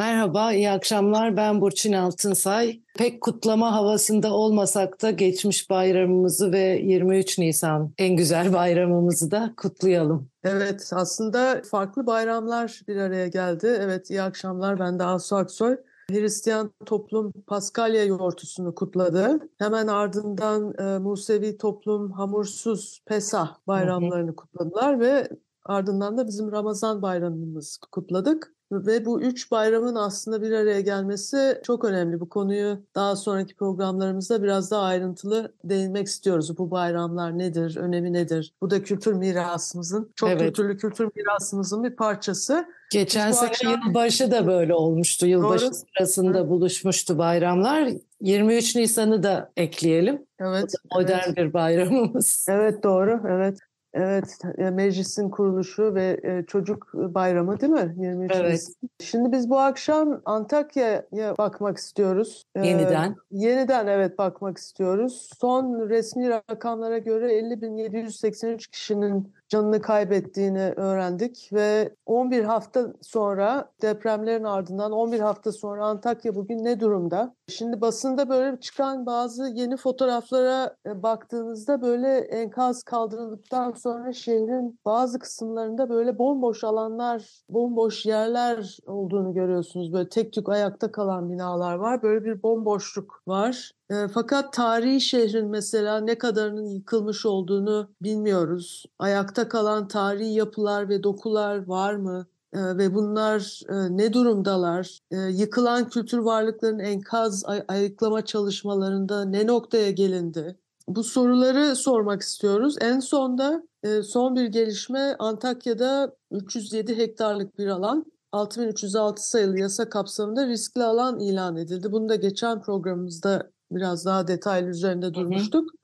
Merhaba, iyi akşamlar. Ben Burçin Altınsay. Pek kutlama havasında olmasak da geçmiş bayramımızı ve 23 Nisan en güzel bayramımızı da kutlayalım. Evet, aslında farklı bayramlar bir araya geldi. Evet, iyi akşamlar. Ben de Asu Aksoy. Hristiyan toplum Paskalya yortusunu kutladı. Hemen ardından e, Musevi toplum hamursuz Pesah bayramlarını kutladılar ve ardından da bizim Ramazan bayramımızı kutladık. Ve bu üç bayramın aslında bir araya gelmesi çok önemli. Bu konuyu daha sonraki programlarımızda biraz daha ayrıntılı değinmek istiyoruz. Bu bayramlar nedir, önemi nedir? Bu da kültür mirasımızın, çok evet. kültürlü kültür mirasımızın bir parçası. Geçen sene akşam... yılbaşı da böyle olmuştu. Yılbaşı Doğru. sırasında evet. buluşmuştu bayramlar. 23 Nisan'ı da ekleyelim. Evet. modern evet. bir bayramımız. Evet doğru. Evet. Evet, meclisin kuruluşu ve çocuk bayramı değil mi? 23 evet. Şimdi biz bu akşam Antakya'ya bakmak istiyoruz. Yeniden. Ee, yeniden evet bakmak istiyoruz. Son resmi rakamlara göre 50.783 kişinin canını kaybettiğini öğrendik ve 11 hafta sonra depremlerin ardından 11 hafta sonra Antakya bugün ne durumda? Şimdi basında böyle çıkan bazı yeni fotoğraflara e, baktığınızda böyle enkaz kaldırıldıktan sonra şehrin bazı kısımlarında böyle bomboş alanlar, bomboş yerler olduğunu görüyorsunuz. Böyle tek tük ayakta kalan binalar var. Böyle bir bomboşluk var. E, fakat tarihi şehrin mesela ne kadarının yıkılmış olduğunu bilmiyoruz. Ayakta kalan tarihi yapılar ve dokular var mı? E, ve bunlar e, ne durumdalar? E, yıkılan kültür varlıklarının enkaz ay- ayıklama çalışmalarında ne noktaya gelindi? Bu soruları sormak istiyoruz. En sonda e, son bir gelişme Antakya'da 307 hektarlık bir alan 6306 sayılı yasa kapsamında riskli alan ilan edildi. Bunu da geçen programımızda biraz daha detaylı üzerinde durmuştuk. Hı hı.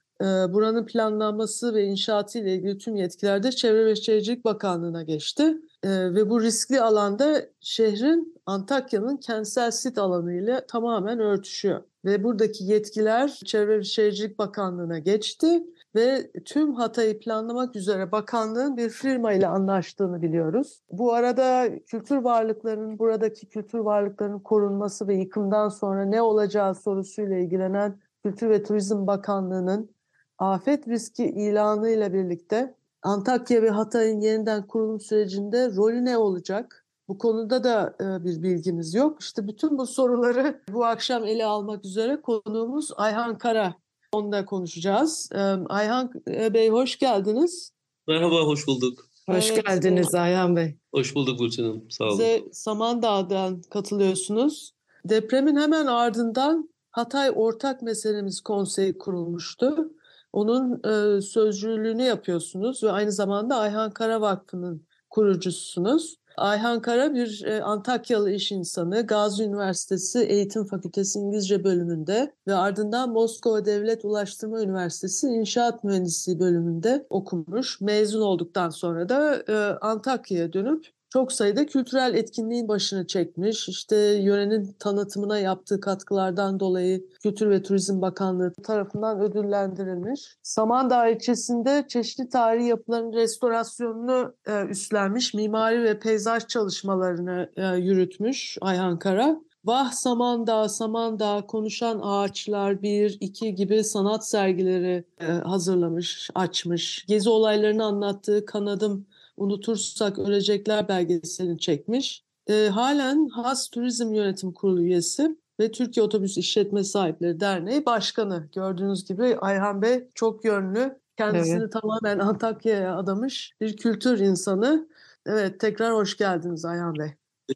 Buranın planlanması ve inşaatı ile ilgili tüm yetkiler de Çevre ve Şehircilik Bakanlığı'na geçti. Ve bu riskli alanda şehrin Antakya'nın kentsel sit alanı ile tamamen örtüşüyor. Ve buradaki yetkiler Çevre ve Şehircilik Bakanlığı'na geçti ve tüm Hatay'ı planlamak üzere bakanlığın bir firma ile anlaştığını biliyoruz. Bu arada kültür varlıklarının, buradaki kültür varlıklarının korunması ve yıkımdan sonra ne olacağı sorusuyla ilgilenen Kültür ve Turizm Bakanlığı'nın afet riski ilanı ile birlikte Antakya ve Hatay'ın yeniden kurulum sürecinde rolü ne olacak? Bu konuda da bir bilgimiz yok. İşte bütün bu soruları bu akşam ele almak üzere konuğumuz Ayhan Kara Onda konuşacağız. Ayhan e, Bey hoş geldiniz. Merhaba, hoş bulduk. Hoş evet, geldiniz Ayhan Bey. Hoş bulduk Burçin Hanım, sağ olun. Size Samandağ'dan katılıyorsunuz. Depremin hemen ardından Hatay Ortak Meselemiz Konseyi kurulmuştu. Onun e, sözcülüğünü yapıyorsunuz ve aynı zamanda Ayhan Kara Vakfı'nın kurucususunuz. Ayhan Kara bir e, Antakyalı iş insanı. Gazi Üniversitesi Eğitim Fakültesi İngilizce bölümünde ve ardından Moskova Devlet Ulaştırma Üniversitesi İnşaat Mühendisliği bölümünde okumuş. Mezun olduktan sonra da e, Antakya'ya dönüp çok sayıda kültürel etkinliğin başını çekmiş. İşte yörenin tanıtımına yaptığı katkılardan dolayı Kültür ve Turizm Bakanlığı tarafından ödüllendirilmiş. Samandağ ilçesinde çeşitli tarihi yapıların restorasyonunu e, üstlenmiş, mimari ve peyzaj çalışmalarını e, yürütmüş Ayhan Kara. Vah Samandağ, Samandağ, Konuşan Ağaçlar 1, 2 gibi sanat sergileri e, hazırlamış, açmış. Gezi olaylarını anlattığı Kanadım Unutursak Ölecekler belgeselini çekmiş. E, halen Has Turizm Yönetim Kurulu üyesi ve Türkiye Otobüs İşletme Sahipleri Derneği Başkanı. Gördüğünüz gibi Ayhan Bey çok yönlü, kendisini evet. tamamen Antakya'ya adamış bir kültür insanı. Evet, tekrar hoş geldiniz Ayhan Bey.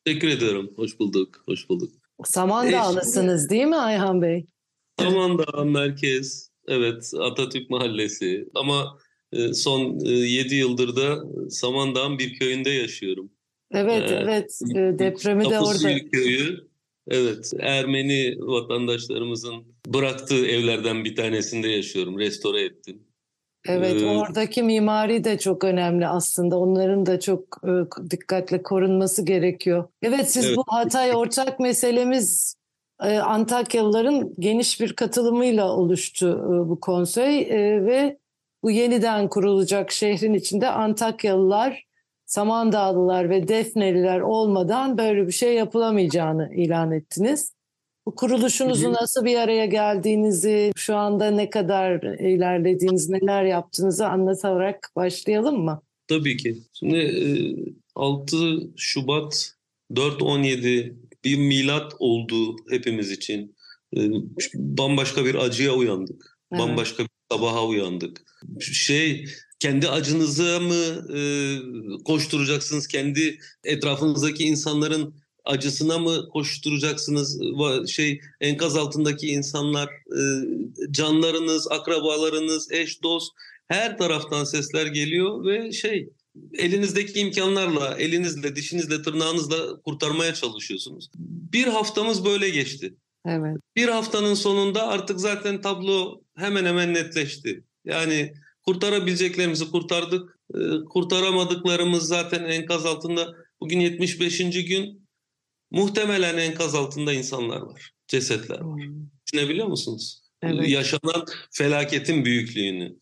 Teşekkür ediyorum. Hoş bulduk. Hoş bulduk. Samandağlısınız değil mi Ayhan Bey? Samandağ merkez. Evet, Atatürk Mahallesi. Ama son 7 e, yıldır da Samandağ'ın bir köyünde yaşıyorum. Evet, ee, evet. Ee, depremi de orada. köyü, evet. Ermeni vatandaşlarımızın bıraktığı evlerden bir tanesinde yaşıyorum. Restore ettim. Evet, Ee, oradaki mimari de çok önemli aslında. Onların da çok e, dikkatle korunması gerekiyor. Evet, siz Evet. bu Hatay ortak meselemiz e, Antakyalıların geniş bir katılımıyla oluştu e, bu konsey E, ve bu yeniden kurulacak şehrin içinde Antakyalılar, Samandağlılar ve Defneliler olmadan böyle bir şey yapılamayacağını ilan ettiniz. Bu kuruluşunuzu nasıl bir araya geldiğinizi, şu anda ne kadar ilerlediğiniz, neler yaptığınızı anlatarak başlayalım mı? Tabii ki. Şimdi e, 6 Şubat 4-17 bir milat oldu hepimiz için. E, Bambaşka bir acıya uyandık. Evet. Bambaşka bir sabaha uyandık. Şey kendi acınıza mı e, koşturacaksınız? Kendi etrafınızdaki insanların acısına mı koşturacaksınız? Şey enkaz altındaki insanlar, e, canlarınız, akrabalarınız, eş, dost her taraftan sesler geliyor ve şey elinizdeki imkanlarla, elinizle, dişinizle, tırnağınızla kurtarmaya çalışıyorsunuz. Bir haftamız böyle geçti. Evet. Bir haftanın sonunda artık zaten tablo hemen hemen netleşti. Yani kurtarabileceklerimizi kurtardık. Ee, kurtaramadıklarımız zaten enkaz altında. Bugün 75. gün. Muhtemelen enkaz altında insanlar var. Cesetler var. Düşünebiliyor musunuz? Evet. Yaşanan felaketin büyüklüğünü.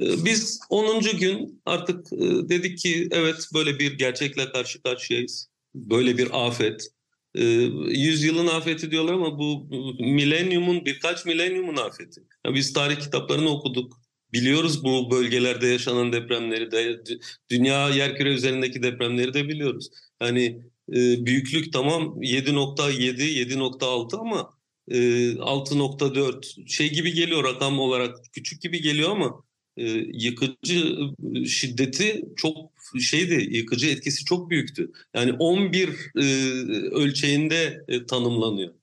Ee, Biz 10. gün artık e, dedik ki evet böyle bir gerçekle karşı karşıyayız. Böyle bir afet. Ee, Yüzyılın afeti diyorlar ama bu milenyumun birkaç milenyumun afeti. Ya biz tarih kitaplarını okuduk. Biliyoruz bu bölgelerde yaşanan depremleri de dü- dünya yerküre üzerindeki depremleri de biliyoruz. Hani e, büyüklük tamam 7.7 7.6 ama e, 6.4 şey gibi geliyor rakam olarak küçük gibi geliyor ama e, yıkıcı e, şiddeti çok şeydi yıkıcı etkisi çok büyüktü. Yani 11 e, ölçeğinde e, tanımlanıyor.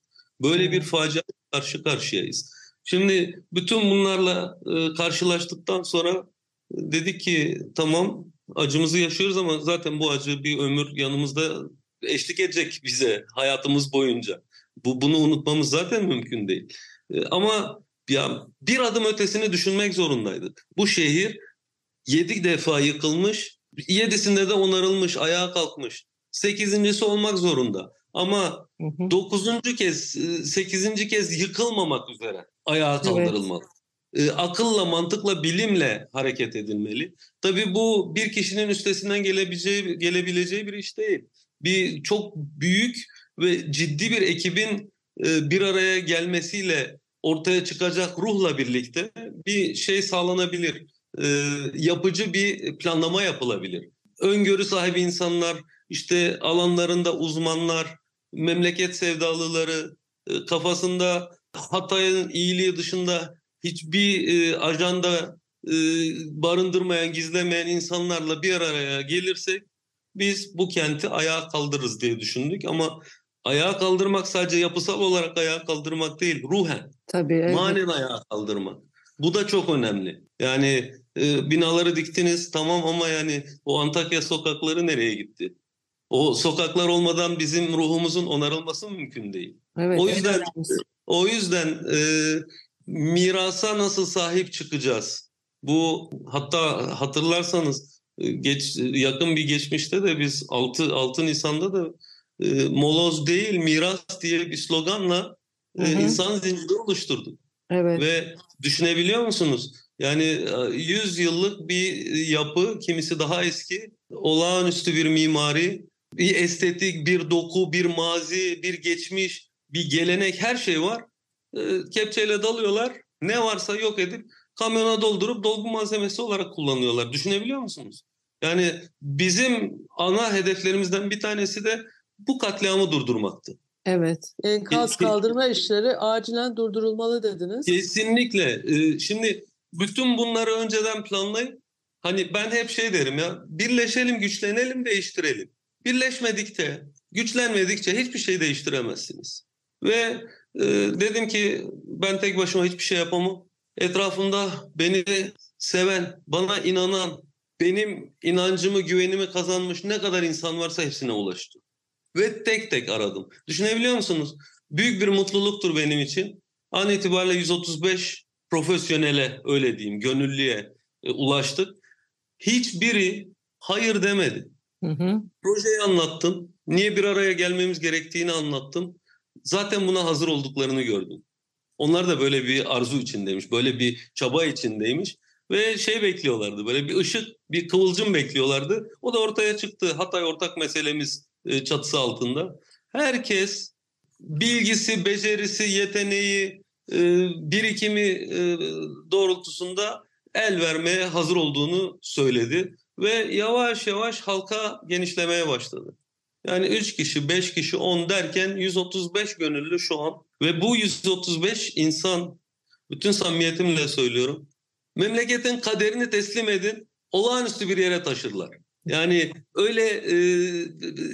Böyle bir facia karşı karşıyayız. Şimdi bütün bunlarla e, karşılaştıktan sonra e, dedik ki tamam acımızı yaşıyoruz ama zaten bu acı bir ömür yanımızda eşlik edecek bize hayatımız boyunca. Bu bunu unutmamız zaten mümkün değil. E, ama ya bir adım ötesini düşünmek zorundaydık. Bu şehir yedi defa yıkılmış, yedisinde de onarılmış, ayağa kalkmış. Sekizincisi olmak zorunda. Ama Hı hı. dokuzuncu kez, e, sekizinci kez yıkılmamak üzere ayağa kaldırılmalı. E, akılla, mantıkla, bilimle hareket edilmeli. Tabii bu bir kişinin üstesinden gelebileceği, gelebileceği bir iş değil. Bir çok büyük ve ciddi bir ekibin e, bir araya gelmesiyle ortaya çıkacak ruhla birlikte bir şey sağlanabilir. E, yapıcı bir planlama yapılabilir. Öngörü sahibi insanlar, işte alanlarında uzmanlar, memleket sevdalıları, e, kafasında Hatay'ın iyiliği dışında hiçbir e, ajanda e, barındırmayan, gizlemeyen insanlarla bir araya gelirsek biz bu kenti ayağa kaldırırız diye düşündük ama ayağa kaldırmak sadece yapısal olarak ayağa kaldırmak değil, ruhen, Tabii evet. manen ayağa kaldırmak. Bu da çok önemli. Yani e, binaları diktiniz tamam ama yani o Antakya sokakları nereye gitti? O sokaklar olmadan bizim ruhumuzun onarılması mümkün değil. Evet, o en yüzden önemlisi. o yüzden e, mirasa nasıl sahip çıkacağız? Bu hatta hatırlarsanız e, geç yakın bir geçmişte de biz 6 6 Nisan'da da e, moloz değil miras diye bir sloganla e, insan zinciri oluşturduk. Evet. Ve düşünebiliyor musunuz? Yani e, 100 yıllık bir yapı, kimisi daha eski, olağanüstü bir mimari, bir estetik, bir doku, bir mazi, bir geçmiş, bir gelenek her şey var. E, Kepçeyle dalıyorlar, ne varsa yok edip kamyona doldurup dolgu malzemesi olarak kullanıyorlar. Düşünebiliyor musunuz? Yani bizim ana hedeflerimizden bir tanesi de bu katliamı durdurmaktı. Evet. Enkaz kaldırma işleri acilen durdurulmalı dediniz. Kesinlikle. Ee, şimdi bütün bunları önceden planlayıp hani ben hep şey derim ya birleşelim, güçlenelim, değiştirelim. Birleşmedikçe, güçlenmedikçe hiçbir şey değiştiremezsiniz. Ve e, dedim ki ben tek başıma hiçbir şey yapamam. Etrafımda beni seven, bana inanan, benim inancımı, güvenimi kazanmış ne kadar insan varsa hepsine ulaştım. Ve tek tek aradım. Düşünebiliyor musunuz? Büyük bir mutluluktur benim için. An itibariyle 135 profesyonele öyle diyeyim, gönüllüye e, ulaştık. Hiçbiri hayır demedi. Hı hı. Projeyi anlattım. Niye bir araya gelmemiz gerektiğini anlattım. Zaten buna hazır olduklarını gördüm. Onlar da böyle bir arzu içindeymiş, böyle bir çaba içindeymiş ve şey bekliyorlardı. Böyle bir ışık, bir kıvılcım bekliyorlardı. O da ortaya çıktı. Hatay ortak meselemiz çatısı altında. Herkes bilgisi, becerisi, yeteneği, e, birikimi e, doğrultusunda el vermeye hazır olduğunu söyledi ve yavaş yavaş halka genişlemeye başladı. Yani 3 kişi, 5 kişi, 10 derken 135 gönüllü şu an ve bu 135 insan bütün samimiyetimle söylüyorum. Memleketin kaderini teslim edin, olağanüstü bir yere taşırlar. Yani öyle e,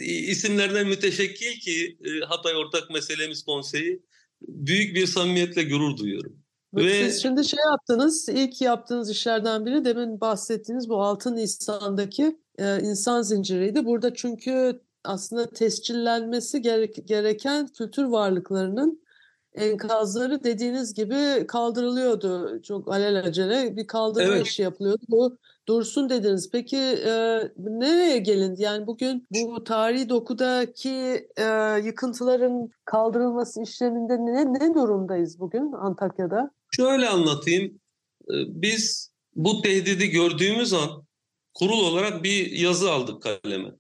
isimlerden müteşekkil ki e, Hatay Ortak Meselemiz Konseyi büyük bir samimiyetle gurur duyuyorum. Ve... Siz şimdi şey yaptınız, ilk yaptığınız işlerden biri demin bahsettiğiniz bu 6 Nisan'daki e, insan zinciriydi. Burada çünkü aslında tescillenmesi gerek, gereken kültür varlıklarının enkazları dediğiniz gibi kaldırılıyordu. Çok alelacele bir kaldırma evet. işi yapılıyordu. Bu dursun dediniz. Peki e, nereye gelindi? Yani bugün bu tarihi dokudaki e, yıkıntıların kaldırılması işleminde ne, ne durumdayız bugün Antakya'da? Şöyle anlatayım. Biz bu tehdidi gördüğümüz an kurul olarak bir yazı aldık kaleme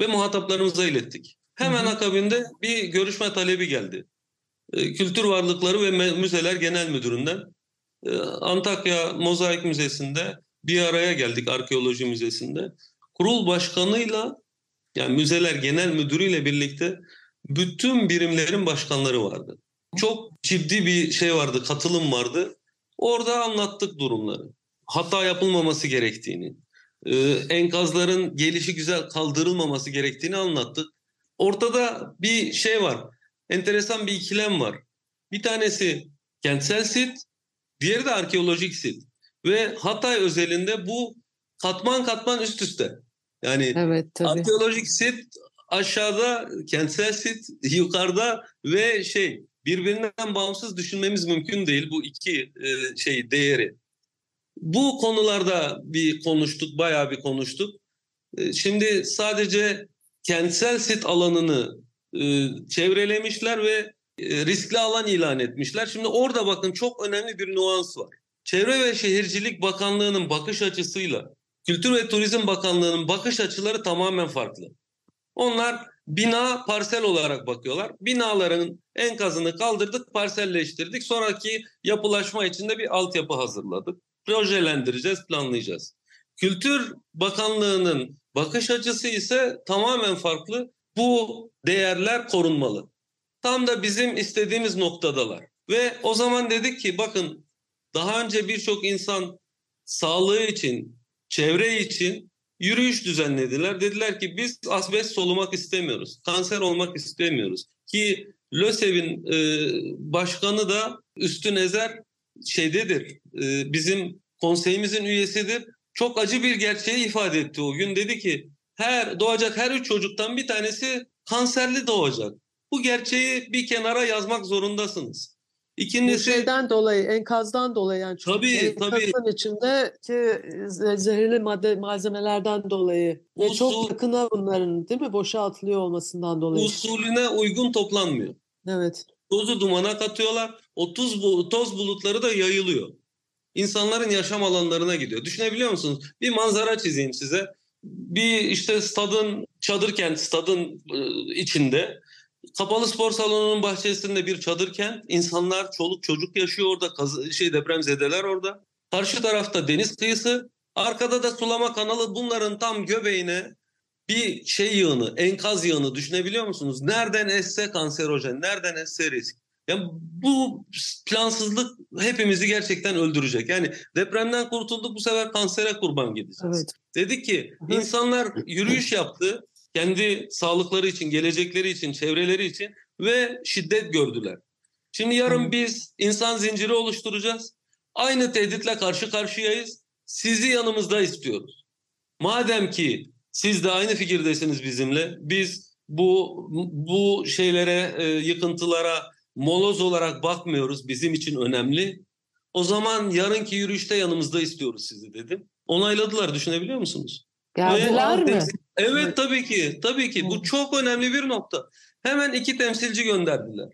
ve muhataplarımıza ilettik. Hemen hı hı. akabinde bir görüşme talebi geldi. Kültür Varlıkları ve Müzeler Genel Müdürü'nden Antakya Mozaik Müzesi'nde bir araya geldik arkeoloji müzesinde. Kurul başkanıyla yani müzeler genel müdürüyle birlikte bütün birimlerin başkanları vardı. Çok ciddi bir şey vardı, katılım vardı. Orada anlattık durumları. Hata yapılmaması gerektiğini, e, enkazların gelişi güzel kaldırılmaması gerektiğini anlattık. Ortada bir şey var, enteresan bir ikilem var. Bir tanesi kentsel sit, diğeri de arkeolojik sit. Ve Hatay özelinde bu katman katman üst üste. Yani evet, tabii. arkeolojik sit aşağıda, kentsel sit yukarıda ve şey birbirinden bağımsız düşünmemiz mümkün değil bu iki e, şey değeri. Bu konularda bir konuştuk, bayağı bir konuştuk. E, şimdi sadece kentsel sit alanını e, çevrelemişler ve e, riskli alan ilan etmişler. Şimdi orada bakın çok önemli bir nuans var. Çevre ve Şehircilik Bakanlığı'nın bakış açısıyla Kültür ve Turizm Bakanlığı'nın bakış açıları tamamen farklı. Onlar bina parsel olarak bakıyorlar. Binaların enkazını kaldırdık, parselleştirdik. Sonraki yapılaşma için de bir altyapı hazırladık. Projelendireceğiz, planlayacağız. Kültür Bakanlığı'nın bakış açısı ise tamamen farklı. Bu değerler korunmalı. Tam da bizim istediğimiz noktadalar. Ve o zaman dedik ki bakın daha önce birçok insan sağlığı için, çevre için yürüyüş düzenlediler. Dediler ki biz asbest solumak istemiyoruz, kanser olmak istemiyoruz. Ki LÖSEV'in e, başkanı da Üstün Ezer şeydedir, e, bizim konseyimizin üyesidir. Çok acı bir gerçeği ifade etti o gün. Dedi ki her doğacak her üç çocuktan bir tanesi kanserli doğacak. Bu gerçeği bir kenara yazmak zorundasınız. İkincisi... Bu şeyden dolayı, enkazdan dolayı yani. Tabii, tabii. içindeki zehirli madde malzemelerden dolayı. Ve çok yakına bunların değil mi? Boşaltılıyor olmasından dolayı. Usulüne uygun toplanmıyor. Evet. Tozu dumana katıyorlar. O tuz, toz bulutları da yayılıyor. İnsanların yaşam alanlarına gidiyor. Düşünebiliyor musunuz? Bir manzara çizeyim size. Bir işte stadın, çadır kent stadın içinde Kapalı spor salonunun bahçesinde bir çadır kent. İnsanlar, çoluk çocuk yaşıyor orada. Kaz şey depremzedeler orada. Karşı tarafta deniz kıyısı. Arkada da sulama kanalı. Bunların tam göbeğine bir şey yığını, enkaz yığını düşünebiliyor musunuz? Nereden esse kanserojen, nereden esse risk. Yani bu plansızlık hepimizi gerçekten öldürecek. Yani depremden kurtulduk bu sefer kansere kurban gideceğiz. Evet. Dedik ki insanlar yürüyüş yaptı kendi sağlıkları için, gelecekleri için, çevreleri için ve şiddet gördüler. Şimdi yarın biz insan zinciri oluşturacağız. Aynı tehditle karşı karşıyayız. Sizi yanımızda istiyoruz. Madem ki siz de aynı fikirdesiniz bizimle, biz bu bu şeylere, e, yıkıntılara moloz olarak bakmıyoruz. Bizim için önemli. O zaman yarınki yürüyüşte yanımızda istiyoruz sizi dedim. Onayladılar düşünebiliyor musunuz? Geldiler Ve- mi? Evet, tabii ki. Tabii ki. Bu çok önemli bir nokta. Hemen iki temsilci gönderdiler.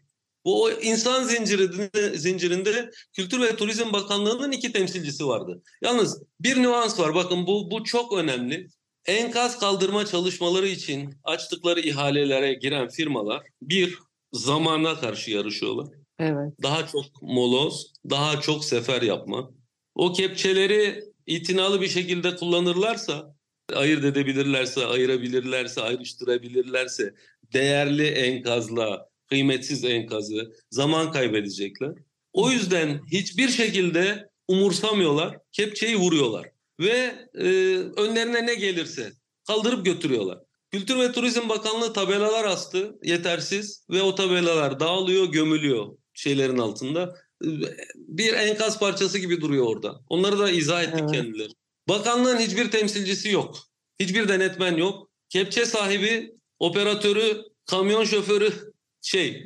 Bu o insan zincirinde, zincirinde Kültür ve Turizm Bakanlığı'nın iki temsilcisi vardı. Yalnız bir nüans var. Bakın bu bu çok önemli. Enkaz kaldırma çalışmaları için açtıkları ihalelere giren firmalar bir zamana karşı yarışıyorlar. Evet. Daha çok moloz, daha çok sefer yapma. O kepçeleri itinalı bir şekilde kullanırlarsa, ayırt edebilirlerse, ayırabilirlerse, ayrıştırabilirlerse değerli enkazla kıymetsiz enkazı zaman kaybedecekler. O yüzden hiçbir şekilde umursamıyorlar, kepçeyi vuruyorlar ve e, önlerine ne gelirse kaldırıp götürüyorlar. Kültür ve Turizm Bakanlığı tabelalar astı, yetersiz ve o tabelalar dağılıyor, gömülüyor şeylerin altında. Bir enkaz parçası gibi duruyor orada. Onları da izah ettik Evet. kendileri. Bakanlığın hiçbir temsilcisi yok. Hiçbir denetmen yok. Kepçe sahibi, operatörü, kamyon şoförü şey,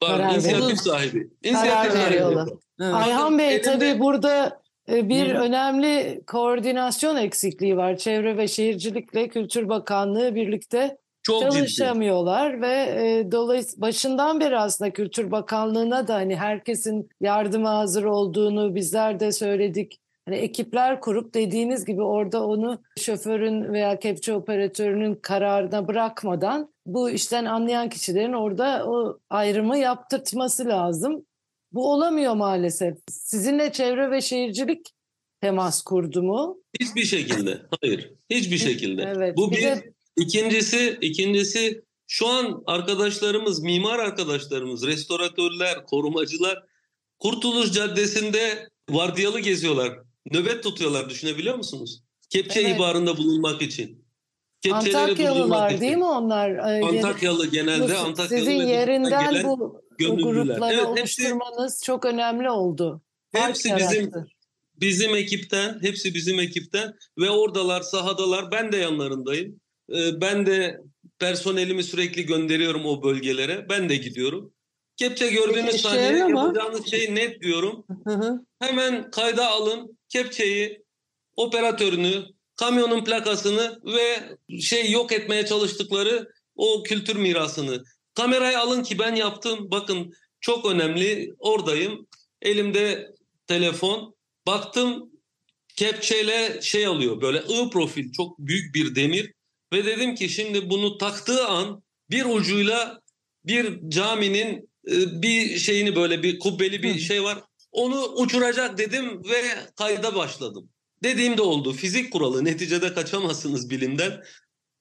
pardon, inisiyatif sahibi. İnisiyatif sahibi. Evet. Ayhan Bey elinde- tabii burada e, bir Hı. önemli koordinasyon eksikliği var. Çevre ve Şehircilikle Kültür Bakanlığı birlikte Çok ciddi. çalışamıyorlar ve e, dolayısıyla başından beri aslında Kültür Bakanlığı'na da hani herkesin yardıma hazır olduğunu bizler de söyledik. Hani ekipler kurup dediğiniz gibi orada onu şoförün veya kepçe operatörünün kararına bırakmadan bu işten anlayan kişilerin orada o ayrımı yaptırtması lazım. Bu olamıyor maalesef. Sizinle Çevre ve Şehircilik temas kurdu mu? Hiçbir şekilde. Hayır. Hiçbir şekilde. Evet. Bu Bir bir. de- İkincisi, ikincisi şu an arkadaşlarımız, mimar arkadaşlarımız, restoratörler, korumacılar Kurtuluş Caddesi'nde vardiyalı geziyorlar. Nöbet tutuyorlar düşünebiliyor musunuz? Kepçe Evet. ihbarında bulunmak için. Kepçeleri Antakyalılar için. değil mi onlar? Ee, Antakyalı genelde Bu Antakyalı Sizin yerinden gelen bu, bu grupları Evet, hepsi- oluşturmanız çok önemli oldu. Fark Hepsi bizim yarattı. bizim ekipten, hepsi bizim ekipten ve oradalar, sahadalar. Ben de yanlarındayım. Ee, ben de personelimi sürekli gönderiyorum o bölgelere. Ben de gidiyorum. Kepçe gördüğünüz saniye mu? yapacağınız şey net diyorum. Hı hı. Hemen kayda alın kepçeyi, operatörünü, kamyonun plakasını ve şey yok etmeye çalıştıkları o kültür mirasını. Kamerayı alın ki ben yaptım. Bakın çok önemli. Oradayım. Elimde telefon. Baktım kepçeyle şey alıyor. Böyle I profil çok büyük bir demir. Ve dedim ki şimdi bunu taktığı an bir ucuyla bir caminin bir şeyini böyle bir kubbeli bir şey var. Onu uçuracak dedim ve kayda başladım. Dediğim de oldu. Fizik kuralı neticede kaçamazsınız bilimden.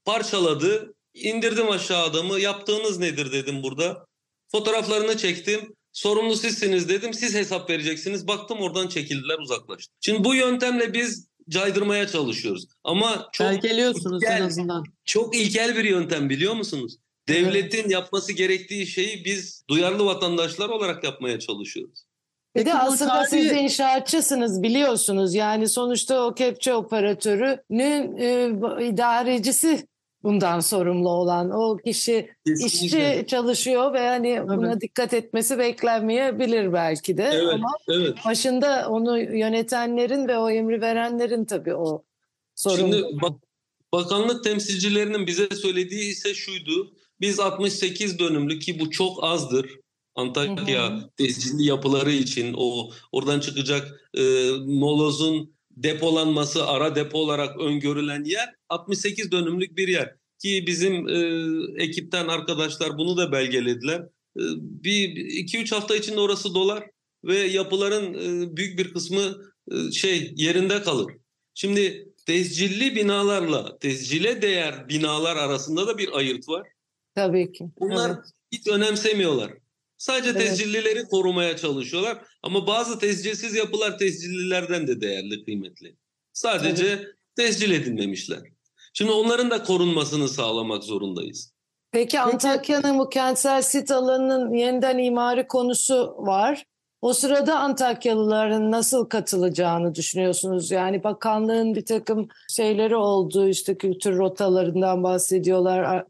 Parçaladı. indirdim aşağı adamı. Yaptığınız nedir dedim burada. Fotoğraflarını çektim. Sorumlu sizsiniz dedim. Siz hesap vereceksiniz. Baktım oradan çekildiler uzaklaştı. Şimdi bu yöntemle biz caydırmaya çalışıyoruz. Ama çok Belgeliyorsunuz en azından. çok ilkel bir yöntem biliyor musunuz? Devletin yapması gerektiği şeyi biz duyarlı vatandaşlar olarak yapmaya çalışıyoruz. Bir Peki de aslında tarihi- siz inşaatçısınız biliyorsunuz. Yani sonuçta o kepçe operatörünün e, idarecisi bundan sorumlu olan o kişi işçi çalışıyor ve hani buna dikkat etmesi beklenmeyebilir belki de Evet, ama evet. başında onu yönetenlerin ve o emri verenlerin tabii o sorumlu. Şimdi bak, bakanlık temsilcilerinin bize söylediği ise şuydu. Biz 68 dönümlük ki bu çok azdır. Antakya Hı tescilli yapıları için o oradan çıkacak e, molozun depolanması ara depo olarak öngörülen yer 68 dönümlük bir yer. Ki bizim e, ekipten arkadaşlar bunu da belgelediler. E, bir 2-3 hafta içinde orası dolar ve yapıların e, büyük bir kısmı e, şey yerinde kalır. Şimdi tescilli binalarla tescile değer binalar arasında da bir ayırt var. Tabii ki. Bunlar Evet. hiç önemsemiyorlar. Sadece Evet. tescillileri korumaya çalışıyorlar. Ama bazı tescilsiz yapılar tescillilerden de değerli, kıymetli. Sadece tescil edilmemişler. Şimdi onların da korunmasını sağlamak zorundayız. Peki Antakya'nın bu kentsel sit alanının yeniden imari konusu var. O sırada Antakyalıların nasıl katılacağını düşünüyorsunuz? Yani bakanlığın bir takım şeyleri oldu, işte kültür rotalarından bahsediyorlar,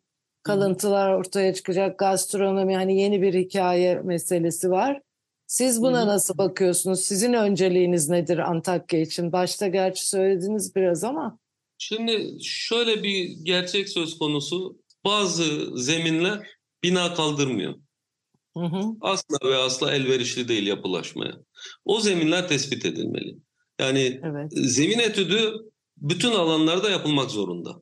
kalıntılar ortaya çıkacak, gastronomi hani yeni bir hikaye meselesi var. Siz buna nasıl bakıyorsunuz? Sizin önceliğiniz nedir Antakya için? Başta gerçi söylediniz biraz ama. Şimdi şöyle bir gerçek söz konusu. Bazı zeminler bina kaldırmıyor. Hı hı. Asla ve asla elverişli değil yapılaşmaya. O zeminler tespit edilmeli. Yani Evet. zemin etüdü bütün alanlarda yapılmak zorunda.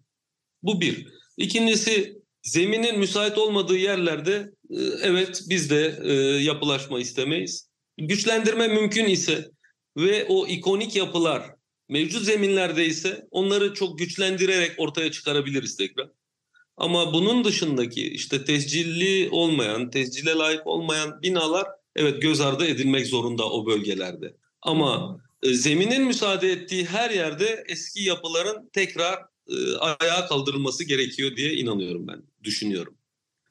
Bu bir. İkincisi zeminin müsait olmadığı yerlerde e, evet biz de e, yapılaşma istemeyiz. Güçlendirme mümkün ise ve o ikonik yapılar mevcut zeminlerde ise onları çok güçlendirerek ortaya çıkarabiliriz tekrar. Ama bunun dışındaki işte tescilli olmayan, tescile layık olmayan binalar evet göz ardı edilmek zorunda o bölgelerde. Ama e, zeminin müsaade ettiği her yerde eski yapıların tekrar e, ayağa kaldırılması gerekiyor diye inanıyorum ben, düşünüyorum.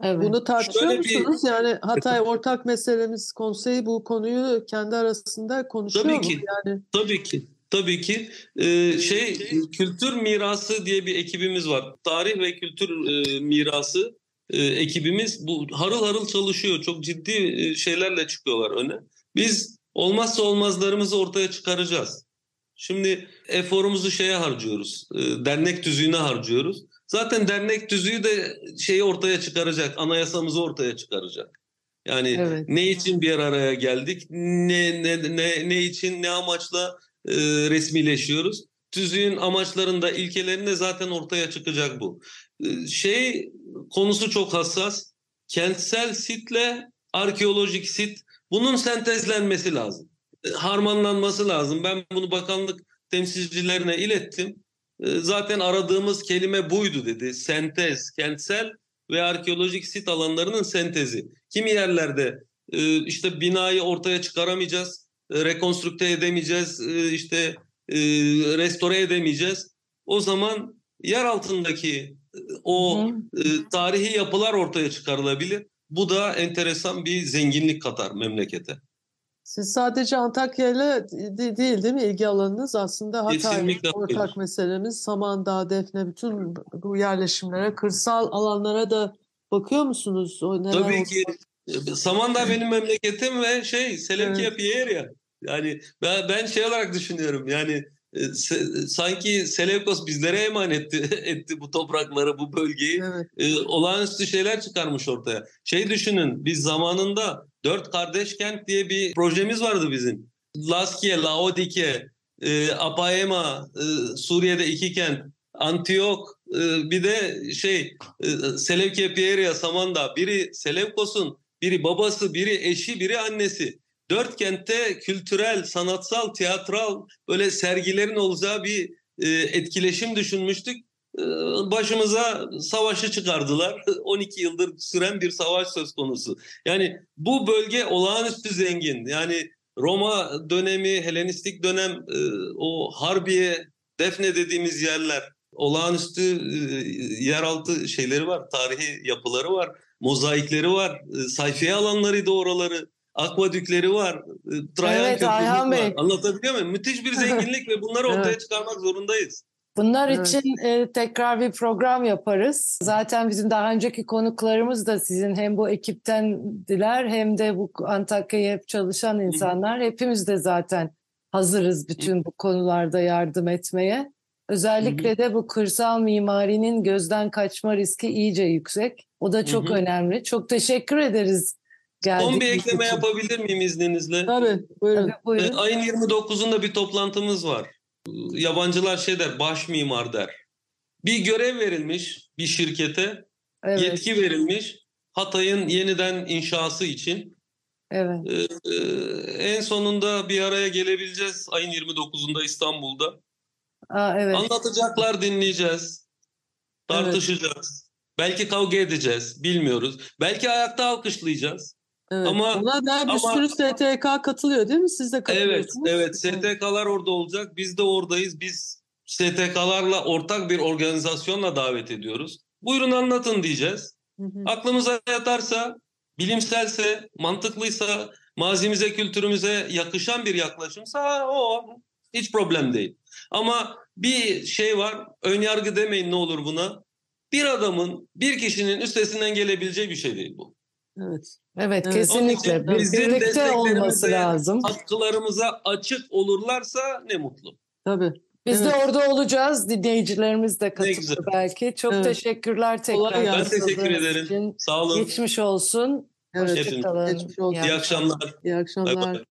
Evet. Bunu tartışıyor Şöyle bir- musunuz? Yani Hatay ortak meselemiz konseyi bu konuyu kendi arasında konuşuyor Tabii mu? ki. Yani Tabii ki. Tabii ki Ee, şey kültür mirası diye bir ekibimiz var. Tarih ve kültür e, mirası e, ekibimiz bu harıl harıl çalışıyor. Çok ciddi e, şeylerle çıkıyorlar öne. Biz olmazsa olmazlarımızı ortaya çıkaracağız. Şimdi eforumuzu şeye harcıyoruz. e, dernek tüzüğüne harcıyoruz. Zaten dernek tüzüğü de şeyi ortaya çıkaracak. Anayasamızı ortaya çıkaracak. Yani Evet. ne için bir araya geldik? Ne ne ne ne için ne amaçla e, resmileşiyoruz? Tüzüğün amaçlarında, ilkelerinde zaten ortaya çıkacak bu. E, şey konusu çok hassas. Kentsel sitle arkeolojik sit bunun sentezlenmesi lazım. Harmanlanması lazım. Ben bunu bakanlık temsilcilerine ilettim. E, zaten aradığımız kelime buydu dedi. Sentez, kentsel ve arkeolojik sit alanlarının sentezi. Kimi yerlerde e, işte binayı ortaya çıkaramayacağız, e, rekonstrükte edemeyeceğiz, e, işte restore edemeyeceğiz. O zaman yer altındaki o tarihi yapılar ortaya çıkarılabilir. Bu da enteresan bir zenginlik katar memlekete. Siz sadece Antakya ile de- değil değil mi ilgi alanınız? Aslında Hatay ortak hayır. meselemiz. Samandağ, Defne bütün bu yerleşimlere, kırsal alanlara da bakıyor musunuz? O neler Tabii oluyor? ki Samandağ benim memleketim ve şey Selevkiye Evet. Pieria. Yani ben, ben şey olarak düşünüyorum yani sanki Selevkos bizlere emanet etti, bu toprakları, bu bölgeyi. Evet. e, olağanüstü şeyler çıkarmış ortaya. Şey düşünün biz zamanında Dört Kardeş Kent diye bir projemiz vardı bizim. Laskiye, Laodike, e, Apaema, e, Suriye'de iki kent, Antiyok, e, bir de şey e, Selevkiye Pieria, Samandağ. Biri Selevkos'un, biri babası, biri eşi, biri annesi. Dört kentte kültürel, sanatsal, tiyatral böyle sergilerin olacağı bir e, etkileşim düşünmüştük. E, başımıza savaşı çıkardılar. 12 yıldır süren bir savaş söz konusu. Yani bu bölge olağanüstü zengin. Yani Roma dönemi, Helenistik dönem, e, o Harbiye, Defne dediğimiz yerler olağanüstü e, yeraltı şeyleri var, tarihi yapıları var, mozaikleri var, e, sayfiye alanlarıydı oraları, akvadükleri var, e, Trajan Evet, Köprüsü Ayhan var. Bey. Anlatabiliyor muyum? Müthiş bir zenginlik ve bunları ortaya Evet. çıkarmak zorundayız. Bunlar Evet. için e, tekrar bir program yaparız. Zaten bizim daha önceki konuklarımız da sizin hem bu ekiptendiler hem de bu Antakya'ya hep çalışan insanlar. Hepimiz de zaten hazırız bütün bu konularda yardım etmeye. Özellikle de bu kırsal mimarinin gözden kaçma riski iyice yüksek. O da çok Hı hı. önemli. Çok teşekkür ederiz. Son bir ekleme yapabilir miyim izninizle? Tabii, buyurun. Tabii, buyurun. E, ayın 29'unda bir toplantımız var. Yabancılar şey der, baş mimar der. Bir görev verilmiş bir şirkete, Evet, yetki verilmiş Hatay'ın yeniden inşası için. evet. E, e, en sonunda bir araya gelebileceğiz ayın 29'unda İstanbul'da. Aa, evet. Anlatacaklar, dinleyeceğiz, tartışacağız. Belki kavga edeceğiz, bilmiyoruz. Belki ayakta alkışlayacağız. Evet. Ama- Ona da bir ama- sürü STK katılıyor değil mi? Siz de Evet, katılıyorsunuz. evet. STK'lar orada olacak. Biz de oradayız. Biz STK'larla ortak bir organizasyonla davet ediyoruz. Buyurun anlatın diyeceğiz. Hı hı. Aklımıza yatarsa, bilimselse, mantıklıysa, mazimize, kültürümüze yakışan bir yaklaşımsa o hiç problem değil. Ama bir şey var, önyargı demeyin ne olur buna. Bir adamın, bir kişinin üstesinden gelebileceği bir şey değil bu. Evet. Evet, Evet. kesinlikle. Onun için Bir- bizim birlikte olması lazım. Katkılarımıza açık olurlarsa ne mutlu. Tabii. Biz de Evet. orada olacağız. Dinleyicilerimiz de katılır güzel. belki. Çok Evet. teşekkürler tekrar. Ben teşekkür ederim. için. Sağ olun. Geçmiş olsun. Evet. Geçmiş olsun. İyi akşamlar. İyi akşamlar. Bay bay.